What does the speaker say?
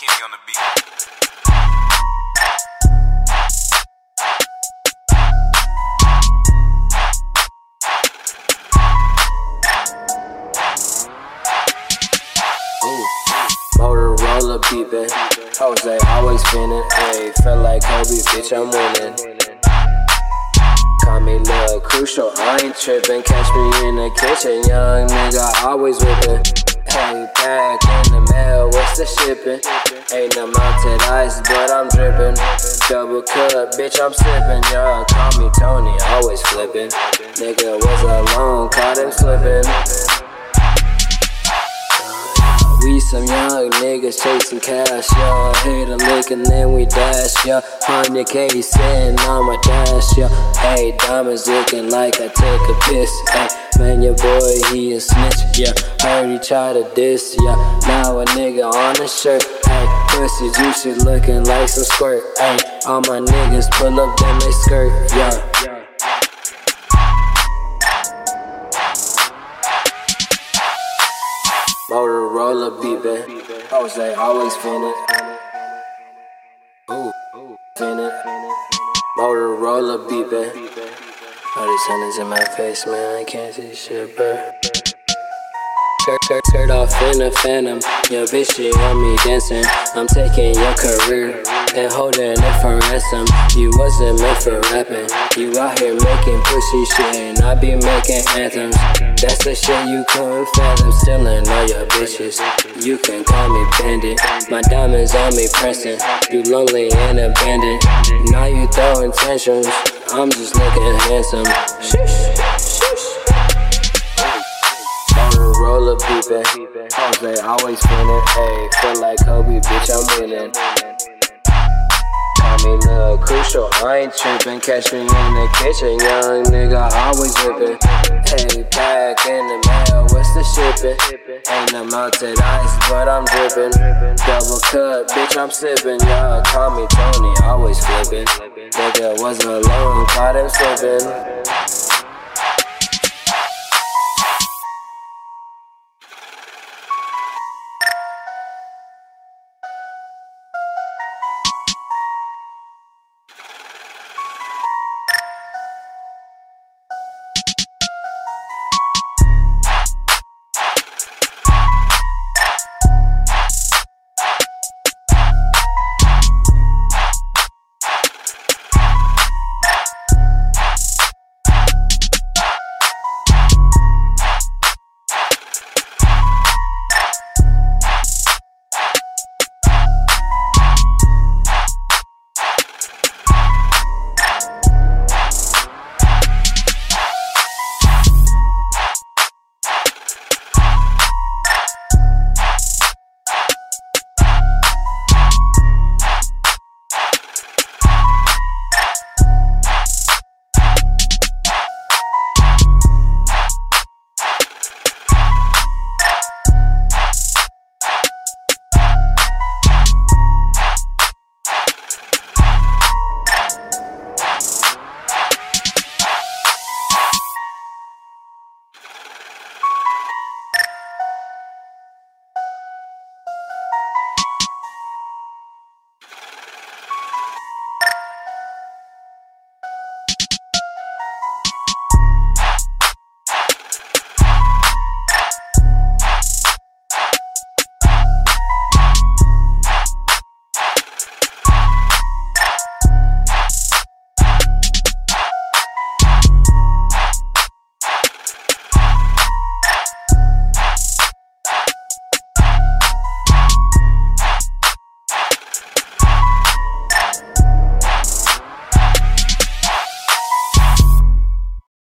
Kenny on the beat. Motorola beeping. Jose always spinning. Ayy, felt like Kobe, bitch, I'm winning. Call me Lil Krucial, I ain't tripping. Catch me in the kitchen, young nigga, always whipping. Hey, pack in the mail, what's the shipping? Ain't no melted ice, but I'm dripping. Double cut, bitch, I'm sipping. Y'all call me Tony, always flipping. Nigga was alone, caught him slipping. Some young niggas chasing cash, yeah. Hit a lick and then we dash, yeah. 100k sitting on my dash, yeah. Hey, diamonds looking like I took a piss, hey. Man, your boy, he a snitch, yeah. Heard he try to diss, yeah. Now a nigga on the shirt, hey. Pussy juicy looking like some squirt, hey. All my niggas pull up, then they skirt, yeah. Motorola beeping. Jose always finna. Ooh, finna. Motorola beeping. Eh? All these hundreds in my face, man. I can't see shit, bro. Skirt, skirt off in a phantom. Your bitch, she on me dancing. I'm taking your career and holding it for ransom. You wasn't meant for rapping. You out here making pussy shit, and I be making anthems. That's the shit you couldn't fathom. Stealing all your bitches. You can call me bandit. My diamonds on me pressing. You lonely and abandoned. Now you throwing tantrums. I'm just looking handsome. Shush, Motorola beeping. Jose always spinning. Ayy, feel like Kobe, bitch, I'm winning. Call me Lil Krucial, I ain't tripping. Catch me in the kitchen, young nigga, always whipping. Hey, pack in the mail, what's the shipping? Ain't no melted ice, but I'm dripping. Double cut, bitch, I'm sipping. Y'all call me Tony, always flipping. Nigga was alone, caught him slipping.